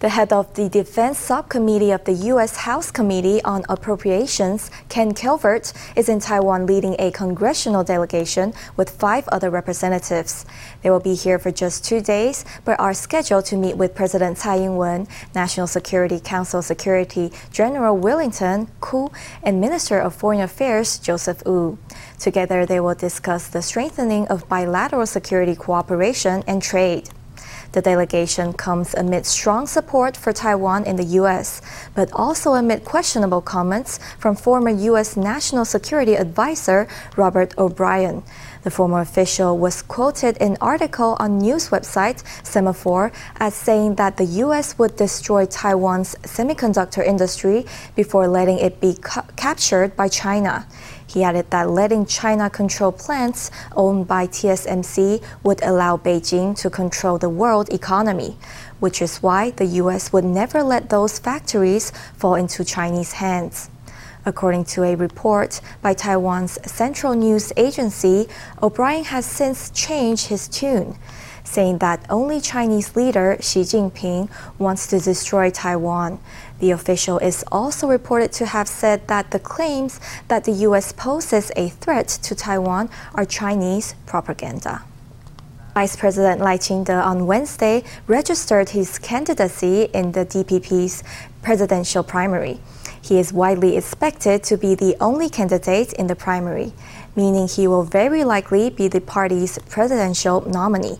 The head of the Defense Subcommittee of the U.S. House Committee on Appropriations, Ken Calvert, is in Taiwan leading a congressional delegation with five other representatives. They will be here for just two days, but are scheduled to meet with President Tsai Ing-wen, National Security Council Security General Wellington Koo, and Minister of Foreign Affairs Joseph Wu. Together, they will discuss the strengthening of bilateral security cooperation and trade. The delegation comes amid strong support for Taiwan in the U.S., but also amid questionable comments from former U.S. National Security Advisor Robert O'Brien. The former official was quoted in an article on news website Semafor as saying that the U.S. would destroy Taiwan's semiconductor industry before letting it be ca- captured by China. He added that letting China control plants owned by TSMC would allow Beijing to control the world economy, which is why the U.S. would never let those factories fall into Chinese hands. According to a report by Taiwan's Central News Agency, O'Brien has since changed his tune saying that only Chinese leader Xi Jinping wants to destroy Taiwan. The official is also reported to have said that the claims that the U.S. poses a threat to Taiwan are Chinese propaganda. Vice President Lai Ching-te on Wednesday registered his candidacy in the DPP's presidential primary. He is widely expected to be the only candidate in the primary, meaning he will very likely be the party's presidential nominee.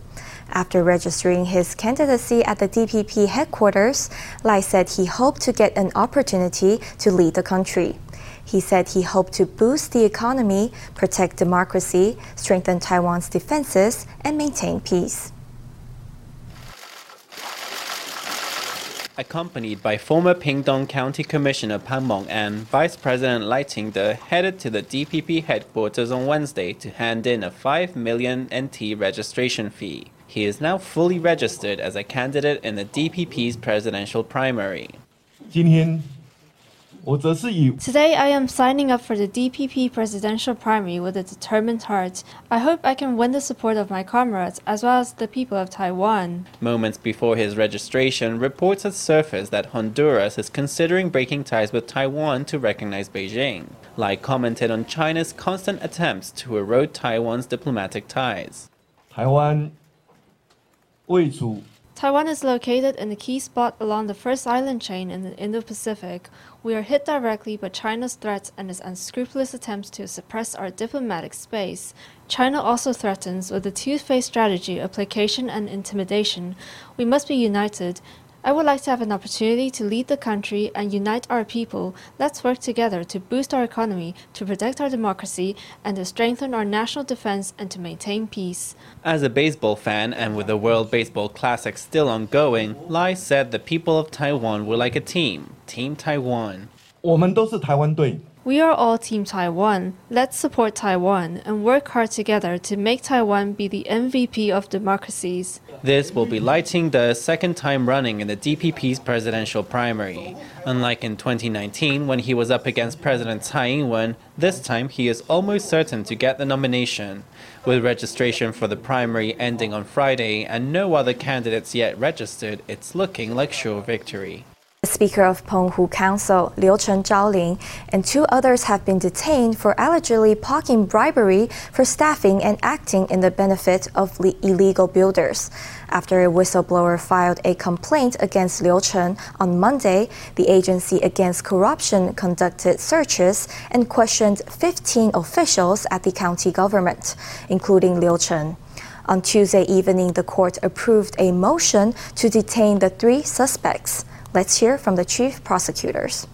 After registering his candidacy at the DPP headquarters, Lai said he hoped to get an opportunity to lead the country. He said he hoped to boost the economy, protect democracy, strengthen Taiwan's defenses, and maintain peace. Accompanied by former Pingtung County Commissioner Pan Men-an, Vice President Lai Ching-te headed to the DPP headquarters on Wednesday to hand in a 5 million NT registration fee. He is now fully registered as a candidate in the DPP's presidential primary. Today I am signing up for the DPP presidential primary with a determined heart. I hope I can win the support of my comrades as well as the people of Taiwan. Moments before his registration, reports had surfaced that Honduras is considering breaking ties with Taiwan to recognize Beijing. Lai commented on China's constant attempts to erode Taiwan's diplomatic ties. Taiwan Taiwan is located in a key spot along the first island chain in the Indo-Pacific. We are hit directly by China's threats and its unscrupulous attempts to suppress our diplomatic space. China also threatens with a two-phase strategy of placation and intimidation. We must be united. I would like to have an opportunity to lead the country and unite our people. Let's work together to boost our economy, to protect our democracy, and to strengthen our national defense and to maintain peace. As a baseball fan and with the World Baseball Classic still ongoing, Lai said the people of Taiwan were like a team, Team Taiwan. 我们都是台湾队。 We are all Team Taiwan. Let's support Taiwan and work hard together to make Taiwan be the MVP of democracies. This will be Lai Ching-te's second time running in the DPP's presidential primary. Unlike in 2019 when he was up against President Tsai Ing-wen, this time he is almost certain to get the nomination. With registration for the primary ending on Friday and no other candidates yet registered, it's looking like sure victory. The Speaker of Penghu Council, Liu Chen Zhaoling, and two others have been detained for allegedly pocketing bribery for staffing and acting in the benefit of le- illegal builders. After a whistleblower filed a complaint against Liu Chen on Monday, the Agency Against Corruption conducted searches and questioned 15 officials at the county government, including Liu Chen. On Tuesday evening, the court approved a motion to detain the three suspects. Let's hear from the chief prosecutors.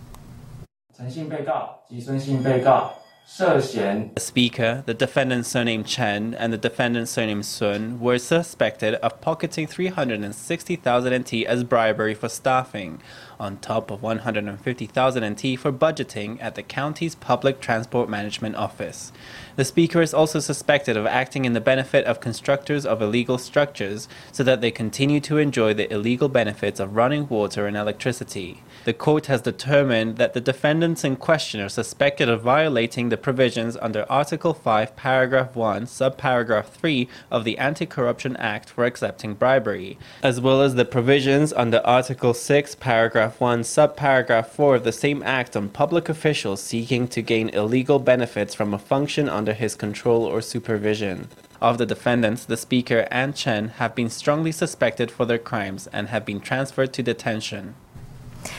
The speaker, the defendant's surname Chen, and the defendant's surnamed Sun were suspected of pocketing 360,000 NT as bribery for staffing, on top of 150,000 NT for budgeting at the county's Public Transport Management Office. The speaker is also suspected of acting in the benefit of constructors of illegal structures so that they continue to enjoy the illegal benefits of running water and electricity. The court has determined that the defendants in question are suspected of violating the provisions under Article 5, Paragraph 1, Subparagraph 3 of the Anti Corruption Act for accepting bribery, as well as the provisions under Article 6, Paragraph 1, Subparagraph 4 of the same Act on public officials seeking to gain illegal benefits from a function under his control or supervision. Of the defendants, the Speaker and Chen have been strongly suspected for their crimes and have been transferred to detention.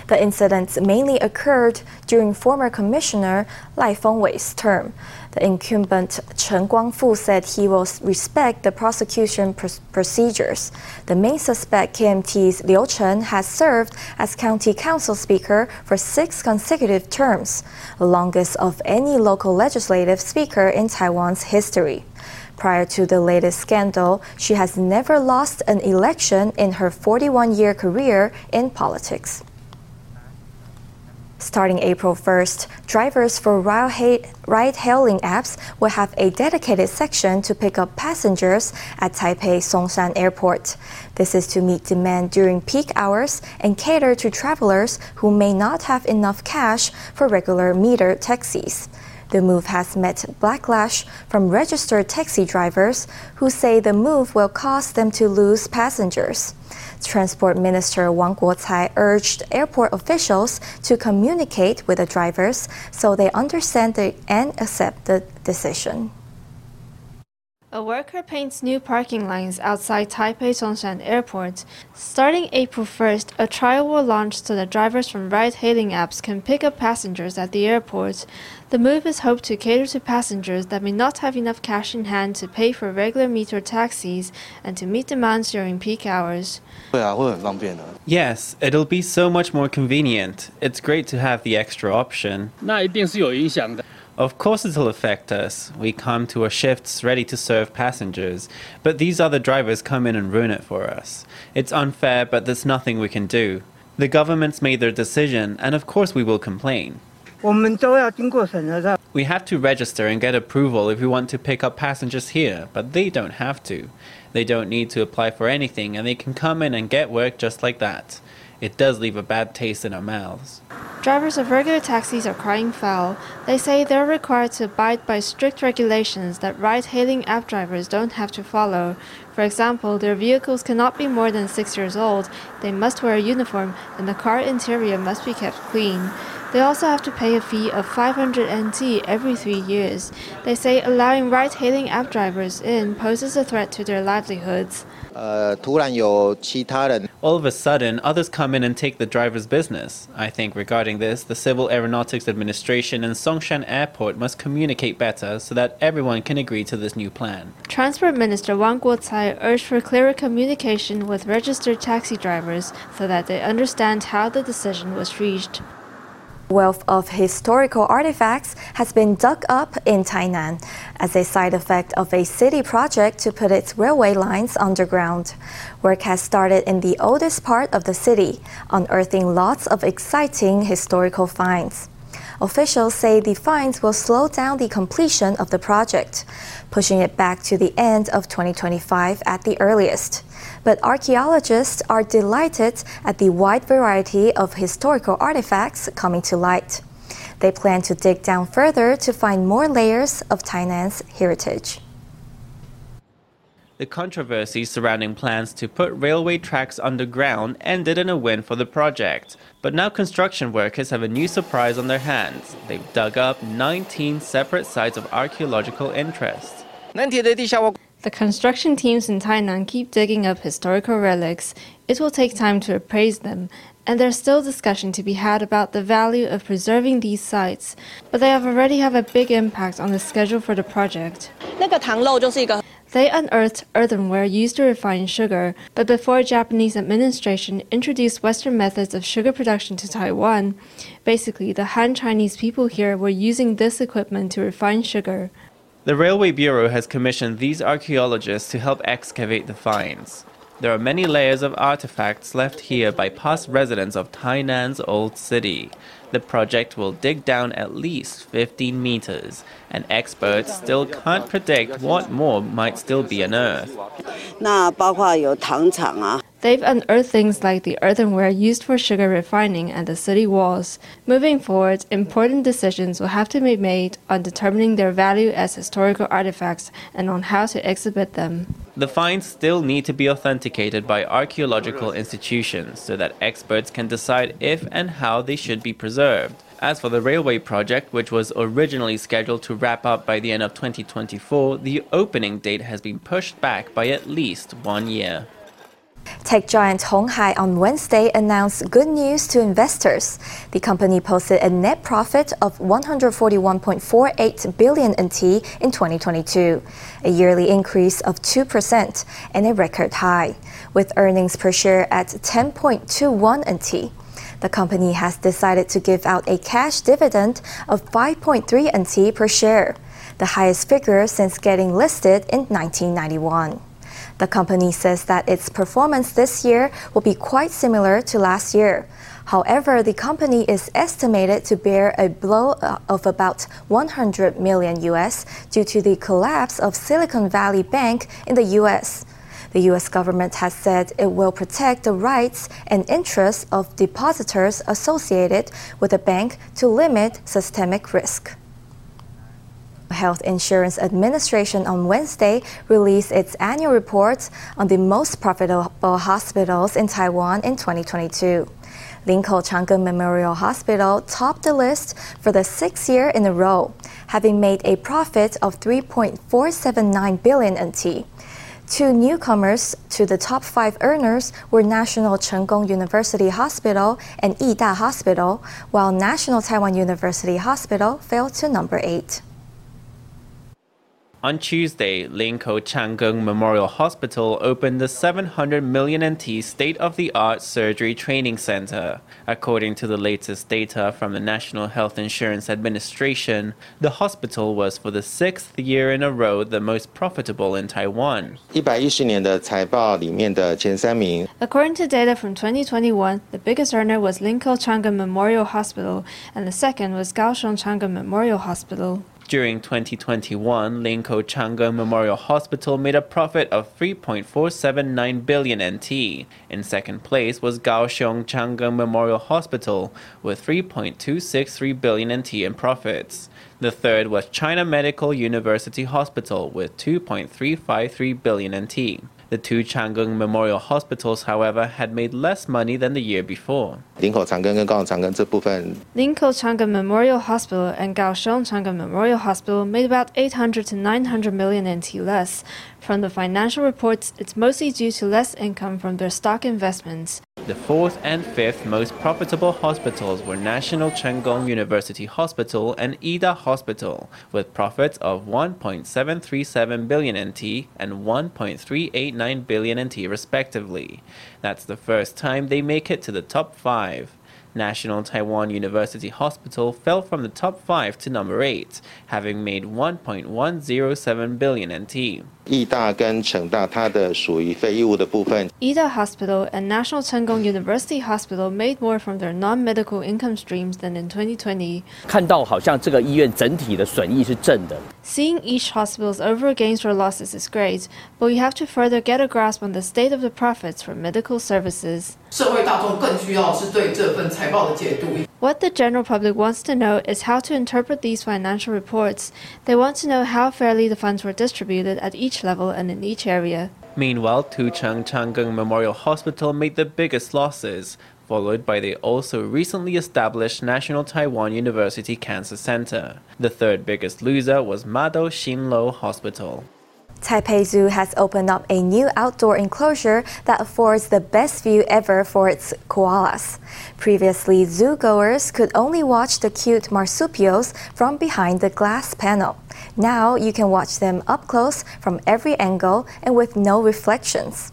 The incidents mainly occurred during former Commissioner Lai Fengwei's term. The incumbent Chen Guangfu said he will respect the prosecution pr procedures. The main suspect, KMT's Liu Chen, has served as county council speaker for six consecutive terms, the longest of any local legislative speaker in Taiwan's history. Prior to the latest scandal, she has never lost an election in her 41 year career in politics. Starting April 1st, drivers for ride-hailing apps will have a dedicated section to pick up passengers at Taipei Songshan Airport. This is to meet demand during peak hours and cater to travelers who may not have enough cash for regular meter taxis. The move has met backlash from registered taxi drivers who say the move will cause them to lose passengers. Transport Minister Wang Guocai urged airport officials to communicate with the drivers so they understand the, and accept the decision. A worker paints new parking lines outside Taipei Songshan Airport. Starting April 1st, a trial will launch so that drivers from ride-hailing apps can pick up passengers at the airport. The move is hoped to cater to passengers that may not have enough cash in hand to pay for regular meter taxis and to meet demands during peak hours. Yes, it'll be so much more convenient. It's great to have the extra option. Of course, it'll affect us. We come to our shifts ready to serve passengers, but these other drivers come in and ruin it for us. It's unfair, but there's nothing we can do. The government's made their decision, and of course, we will complain. We have to register and get approval if we want to pick up passengers here, but they don't have to. They don't need to apply for anything and they can come in and get work just like that. It does leave a bad taste in our mouths. Drivers of regular taxis are crying foul. They say they're required to abide by strict regulations that ride hailing app drivers don't have to follow. For example, their vehicles cannot be more than six years old, they must wear a uniform, and the car interior must be kept clean. They also have to pay a fee of 500 NT every three years. They say allowing ride hailing app drivers in poses a threat to their livelihoods. All of a sudden, others come in and take the driver's business. I think regarding this, the Civil Aeronautics Administration and Songshan Airport must communicate better so that everyone can agree to this new plan. Transport Minister Wang Guocai urged for clearer communication with registered taxi drivers so that they understand how the decision was reached. Wealth of historical artifacts has been dug up in Tainan as a side effect of a city project to put its railway lines underground. Work has started in the oldest part of the city, unearthing lots of exciting historical finds. Officials say the fines will slow down the completion of the project, pushing it back to the end of 2025 at the earliest. But archaeologists are delighted at the wide variety of historical artifacts coming to light. They plan to dig down further to find more layers of Tainan's heritage. The controversy surrounding plans to put railway tracks underground ended in a win for the project, but now construction workers have a new surprise on their hands. They've dug up 19 separate sites of archaeological interest. The construction teams in Tainan keep digging up historical relics. It will take time to appraise them, and there's still discussion to be had about the value of preserving these sites, but they have already have a big impact on the schedule for the project. They unearthed earthenware used to refine sugar, but before Japanese administration introduced Western methods of sugar production to Taiwan, basically the Han Chinese people here were using this equipment to refine sugar. The Railway Bureau has commissioned these archaeologists to help excavate the finds. There are many layers of artifacts left here by past residents of Tainan's old city. The project will dig down at least 15 meters, and experts still can't predict what more might still be unearthed. 那包括有糖厂啊， They've unearthed things like the earthenware used for sugar refining and the city walls. Moving forward, important decisions will have to be made on determining their value as historical artifacts and on how to exhibit them. The finds still need to be authenticated by archaeological institutions so that experts can decide if and how they should be preserved. As for the railway project, which was originally scheduled to wrap up by the end of 2024, the opening date has been pushed back by at least one year. Tech giant Hon Hai on Wednesday announced good news to investors. The company posted a net profit of 141.48 billion NT in 2022, a yearly increase of 2% and a record high, with earnings per share at 10.21 NT. The company has decided to give out a cash dividend of 5.3 NT per share, the highest figure since getting listed in 1991. The company says that its performance this year will be quite similar to last year. However, the company is estimated to bear a blow of about 100 million US due to the collapse of Silicon Valley Bank in the US. The US government has said it will protect the rights and interests of depositors associated with the bank to limit systemic risk. Health Insurance Administration on Wednesday released its annual report on the most profitable hospitals in Taiwan in 2022. Linkou Chang Gung Memorial Hospital topped the list for the sixth year in a row, having made a profit of 3.479 billion NT. Two newcomers to the top five earners were National Cheng Kung University Hospital and Yida Hospital, while National Taiwan University Hospital fell to number eight. On Tuesday, Linkou Changgung Memorial Hospital opened the 700 million NT state-of-the-art surgery training center. According to the latest data from the National Health Insurance Administration, the hospital was for the sixth year in a row the most profitable in Taiwan. According to data from 2021, the biggest earner was Linkou Changgung Memorial Hospital, and the second was Kaohsiung Changgung Memorial Hospital. During 2021, Linkou Chang Gung Memorial Hospital made a profit of 3.479 billion NT. In second place was Kaohsiung Chang Gung Memorial Hospital with 3.263 billion NT in profits. The third was China Medical University Hospital with 2.353 billion NT. The two Changgung Memorial Hospitals, however, had made less money than the year before. 林口长庚跟高雄长庚这部分，Linkou Changgung Memorial Hospital and Kaohsiung Changgung Memorial Hospital made about 800 to 900 million NT less. From the financial reports, it's mostly due to less income from their stock investments. The fourth and fifth most profitable hospitals were National Cheng Kung University Hospital and E-Da Hospital, with profits of 1.737 billion NT and 1.389 billion NT respectively. That's the first time they make it to the top five. National Taiwan University Hospital fell from the top five to number eight, having made 1.107 billion NT. 义大跟成大它的属于非义务的部分。E-Da Hospital and National Cheng Kung University Hospital made more from their non-medical income streams than in 2020. Seeing each hospital's overall gains or losses is great, but we have to further get a grasp on the state of the profits from medical services. What the general public wants to know is how to interpret these financial reports. They want to know how fairly the funds were distributed at each level and in each area. Meanwhile, Tucheng Changgung Memorial Hospital made the biggest losses, followed by the also recently established National Taiwan University Cancer Center. The third biggest loser was Madou Sin-Lau Hospital. Taipei Zoo has opened up a new outdoor enclosure that affords the best view ever for its koalas. Previously, zoo goers could only watch the cute marsupials from behind the glass panel. Now you can watch them up close from every angle and with no reflections.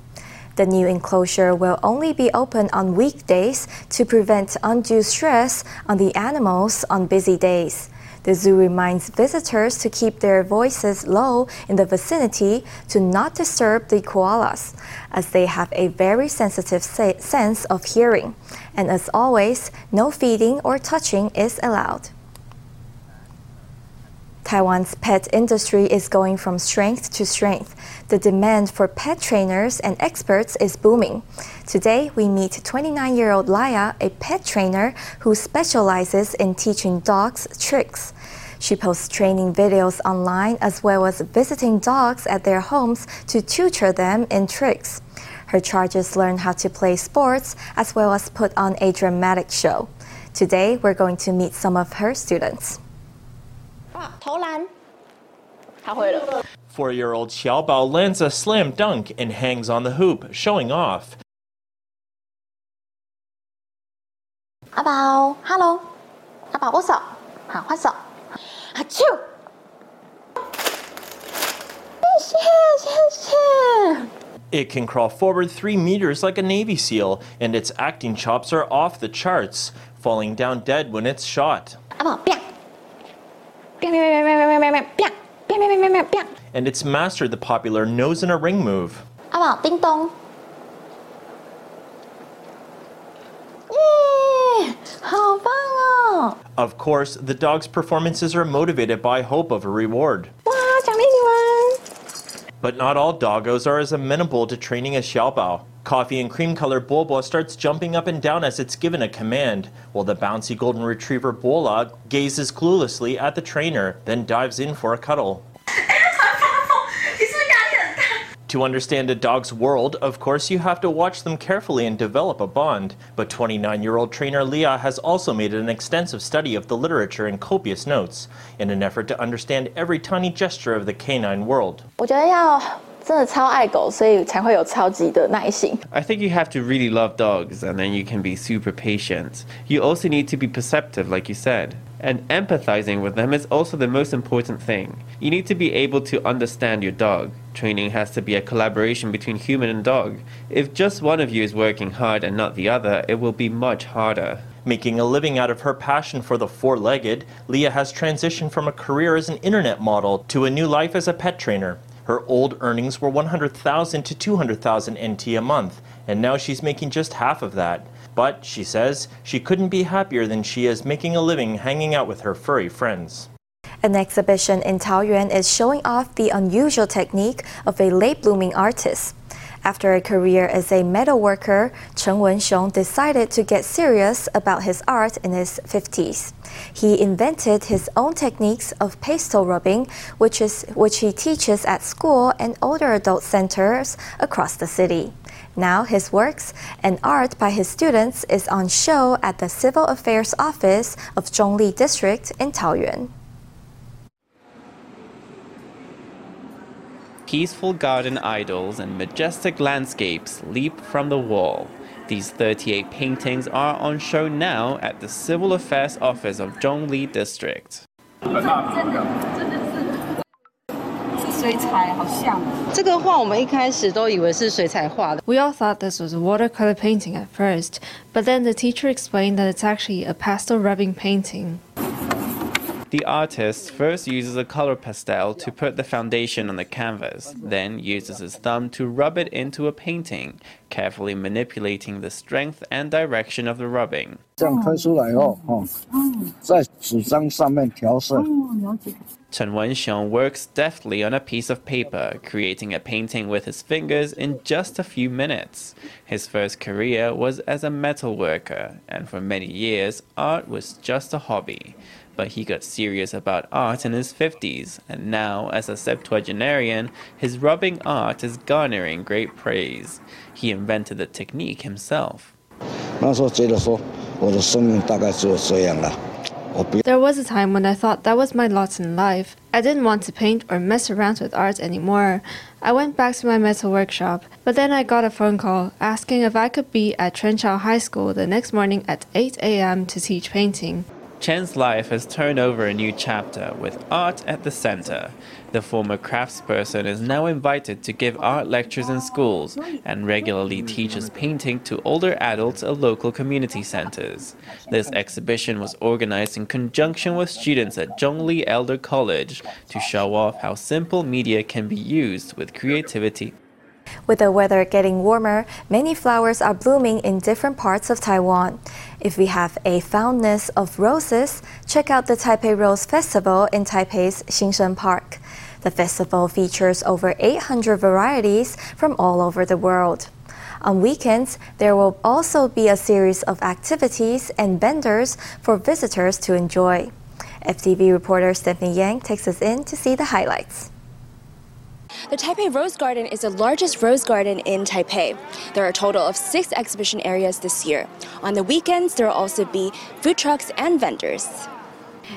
The new enclosure will only be open on weekdays to prevent undue stress on the animals on busy days. The zoo reminds visitors to keep their voices low in the vicinity to not disturb the koalas, as they have a very sensitive sense of hearing. And as always, no feeding or touching is allowed. Taiwan's pet industry is going from strength to strength. The demand for pet trainers and experts is booming. Today, we meet 29 year old Laya, a pet trainer who specializes in teaching dogs tricks. She posts training videos online as well as visiting dogs at their homes to tutor them in tricks. Her charges learn how to play sports as well as put on a dramatic show. Today, we're going to meet some of her students. Four-year-old Xiaobao lands a slam dunk and hangs on the hoop, showing off. 阿宝，Hello，阿宝握手，好换手，啊啾，谢谢谢谢。It can crawl forward three meters like a Navy SEAL, and its acting chops are off the charts, falling down dead when it's shot. 阿宝，啪 ！and it's mastered the popular nose in a ring move. Of course, the dog's performances are motivated by hope of a reward. But not all doggos are as amenable to training as Xiaobao. Coffee and cream colored Bobo starts jumping up and down as it's given a command, while the bouncy golden retriever Bola gazes cluelessly at the trainer, then dives in for a cuddle. To understand a dog's world, of course, you have to watch them carefully and develop a bond. But 29 year old trainer Leah has also made an extensive study of the literature and copious notes in an effort to understand every tiny gesture of the canine world. 我觉得要 真的超爱狗，所以才会有超级的耐心。I think you have to really love dogs, and then you can be super patient. You also need to be perceptive, like you said. And empathizing with them is also the most important thing. You need to be able to understand your dog. Training has to be a collaboration between human and dog. If just one of you is working hard and not the other, it will be much harder. Making a living out of her passion for the four legged, Leah has transitioned from a career as an internet model to a new life as a pet trainer. Her old earnings were 100,000 to 200,000 NT a month, and now she's making just half of that. But, she says, she couldn't be happier than she is making a living hanging out with her furry friends. An exhibition in Taoyuan is showing off the unusual technique of a late blooming artist. After a career as a metal worker, Chen Wenxiong decided to get serious about his art in his 50s. He invented his own techniques of pastel rubbing, which, is, which he teaches at school and older adult centers across the city. Now his works and art by his students is on show at the Civil Affairs Office of Zhongli District in Taoyuan. Peaceful garden idols and majestic landscapes leap from the wall. These 38 paintings are on show now at the Civil Affairs Office of Zhongli District. We all thought this was a watercolor painting at first, but then the teacher explained that it's actually a pastel rubbing painting. The artist first uses a color pastel to put the foundation on the canvas, then uses his thumb to rub it into a painting, carefully manipulating the strength and direction of the rubbing. Chen Wenxiong works deftly on a piece of paper, creating a painting with his fingers in just a few minutes. His first career was as a metal worker, and for many years, art was just a hobby but he got serious about art in his 50s, and now, as a septuagenarian, his rubbing art is garnering great praise. He invented the technique himself. There was a time when I thought that was my lot in life. I didn't want to paint or mess around with art anymore. I went back to my metal workshop, but then I got a phone call asking if I could be at Trenchao High School the next morning at 8 a.m. to teach painting. Chen's life has turned over a new chapter with art at the center. The former craftsperson is now invited to give art lectures in schools and regularly teaches painting to older adults at local community centers. This exhibition was organized in conjunction with students at Zhongli Elder College to show off how simple media can be used with creativity. With the weather getting warmer, many flowers are blooming in different parts of Taiwan. If we have a fondness of roses, check out the Taipei Rose Festival in Taipei's Xinsheng Park. The festival features over 800 varieties from all over the world. On weekends, there will also be a series of activities and vendors for visitors to enjoy. FTV reporter Stephanie Yang takes us in to see the highlights. The Taipei Rose Garden is the largest rose garden in Taipei. There are a total of six exhibition areas this year. On the weekends, there will also be food trucks and vendors.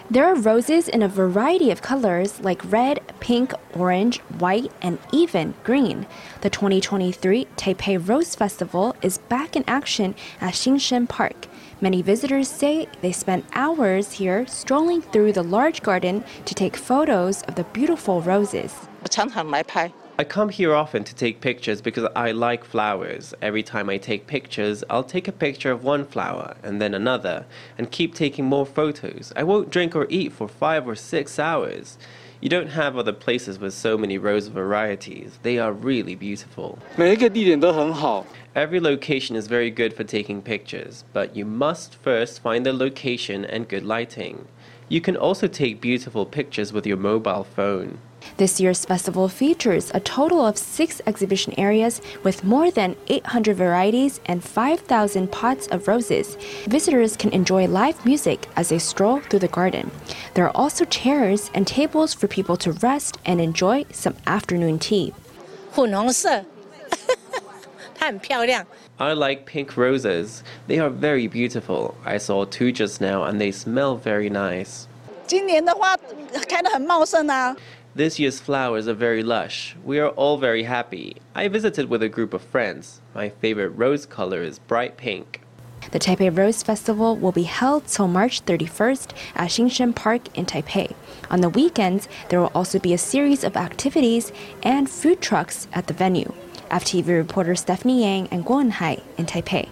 There are roses in a variety of colors like red, pink, orange, white, and even green. The 2023 Taipei Rose Festival is back in action at Xinsheng Park. Many visitors say they spend hours here strolling through the large garden to take photos of the beautiful roses. I come here often to take pictures because I like flowers. Every time I take pictures, I'll take a picture of one flower and then another and keep taking more photos. I won't drink or eat for five or six hours. You don't have other places with so many rose varieties. They are really beautiful. Every location is very good for taking pictures, but you must first find the location and good lighting. You can also take beautiful pictures with your mobile phone. This year's festival features a total of six exhibition areas with more than 800 varieties and 5,000 pots of roses. Visitors can enjoy live music as they stroll through the garden. There are also chairs and tables for people to rest and enjoy some afternoon tea. I like pink roses. They are very beautiful. I saw two just now and they smell very nice. 今年的花开得很茂盛啊。 This year's flowers are very lush. We are all very happy. I visited with a group of friends. My favorite rose color is bright pink. The Taipei Rose Festival will be held till March 31st at Xinsheng Park in Taipei. On the weekends, there will also be a series of activities and food trucks at the venue. FTV reporter Stephanie Yang and Guan Hai in Taipei.